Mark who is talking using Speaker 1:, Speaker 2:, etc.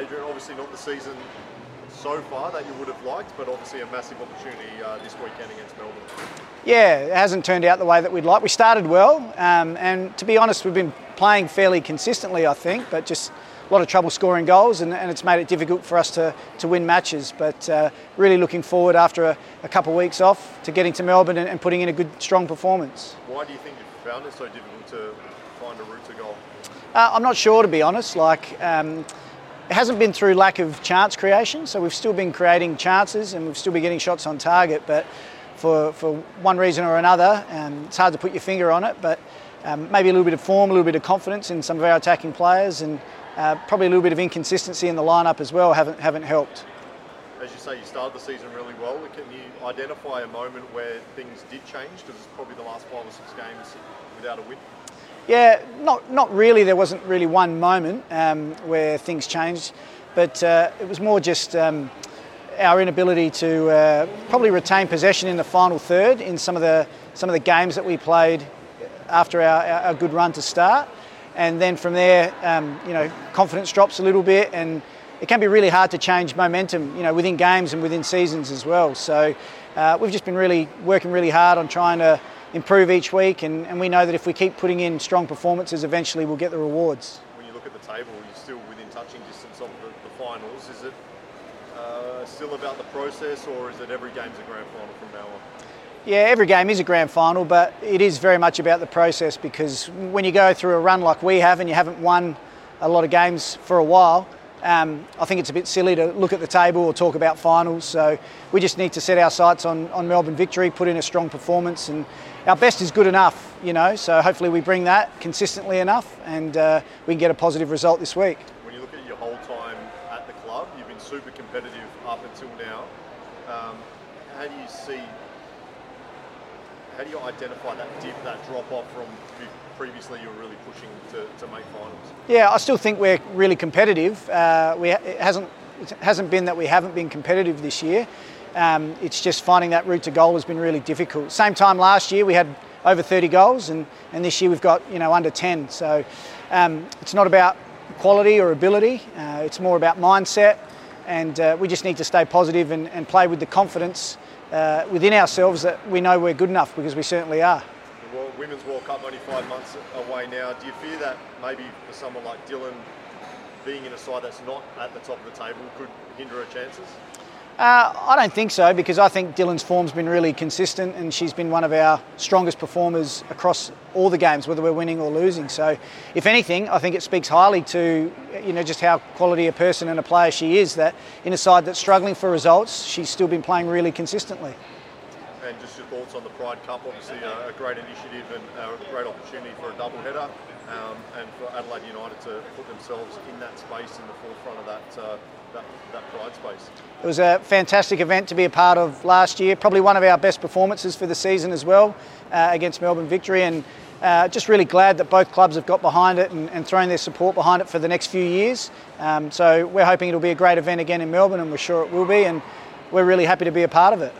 Speaker 1: Adrian, obviously not the season so far that you would have liked, but obviously a massive opportunity uh, this weekend against Melbourne.
Speaker 2: Yeah, it hasn't turned out the way that we'd like. We started well, um, and to be honest, we've been playing fairly consistently, I think, but just a lot of trouble scoring goals, and, and it's made it difficult for us to, to win matches. But uh, really looking forward after a, a, couple of weeks off to getting to Melbourne and, and, putting in a good, strong performance.
Speaker 1: Why do you think you found it so difficult to find a route to goal?
Speaker 2: Uh, I'm not sure, to be honest. Like. Um, it hasn't been through lack of chance creation, so we've still been creating chances and we've still been getting shots on target, but for, for one reason or another, um, it's hard to put your finger on it, but um, maybe a little bit of form, a little bit of confidence in some of our attacking players, and uh, probably a little bit of inconsistency in the lineup as well haven't, haven't helped.
Speaker 1: As you say, you started the season really well. Can you identify a moment where things did change? Because it's probably the last five or six games without a win.
Speaker 2: Yeah, not not really. There wasn't really one moment um, where things changed, but uh, it was more just um, our inability to uh, probably retain possession in the final third in some of the some of the games that we played after our, our good run to start, and then from there, um, you know, confidence drops a little bit, and it can be really hard to change momentum, you know, within games and within seasons as well. So uh, we've just been really working really hard on trying to improve each week, and, and we know that if we keep putting in strong performances, eventually we'll get the rewards.
Speaker 1: When you look at the table, you're still within touching distance of the, the finals. Is it uh, still about the process, or is it every game's a grand final from now on?
Speaker 2: Yeah, every game is a grand final, but it is very much about the process because when you go through a run like we have and you haven't won a lot of games for a while, um, I think it's a bit silly to look at the table or talk about finals. So we just need to set our sights on, on Melbourne victory, put in a strong performance, and our best is good enough, you know. So hopefully we bring that consistently enough, and uh, we can get a positive result this week.
Speaker 1: When you look at your whole time at the club, you've been super competitive up until now. Um, how do you see? How do you identify that dip, that drop off from previously you were really pushing to, to make finals?
Speaker 2: Yeah, I still think we're really competitive. Uh, we it hasn't it hasn't been that we haven't been competitive this year. Um, it's just finding that route to goal has been really difficult. Same time last year we had over 30 goals, and, and this year we've got you know under 10. So um, it's not about quality or ability. Uh, it's more about mindset, and uh, we just need to stay positive and, and play with the confidence uh, within ourselves that we know we're good enough because we certainly are.
Speaker 1: Women's World Cup only five months away now. Do you fear that maybe for someone like Dylan, being in a side that's not at the top of the table, could hinder her chances?
Speaker 2: Uh, I don't think so because I think Dylan's form's been really consistent and she's been one of our strongest performers across all the games, whether we're winning or losing. So, if anything, I think it speaks highly to you know just how quality a person and a player she is. That in a side that's struggling for results, she's still been playing really consistently
Speaker 1: and just your thoughts on the Pride Cup. Obviously, a, great initiative and a great opportunity for a double header, um, and for Adelaide United to put themselves in that space in the forefront of that, uh, that, that Pride space.
Speaker 2: It was a fantastic event to be a part of last year. Probably one of our best performances for the season as well uh, against Melbourne Victory, and uh, just really glad that both clubs have got behind it and, and thrown their support behind it for the next few years. Um, so we're hoping it'll be a great event again in Melbourne, and we're sure it will be, and we're really happy to be a part of it.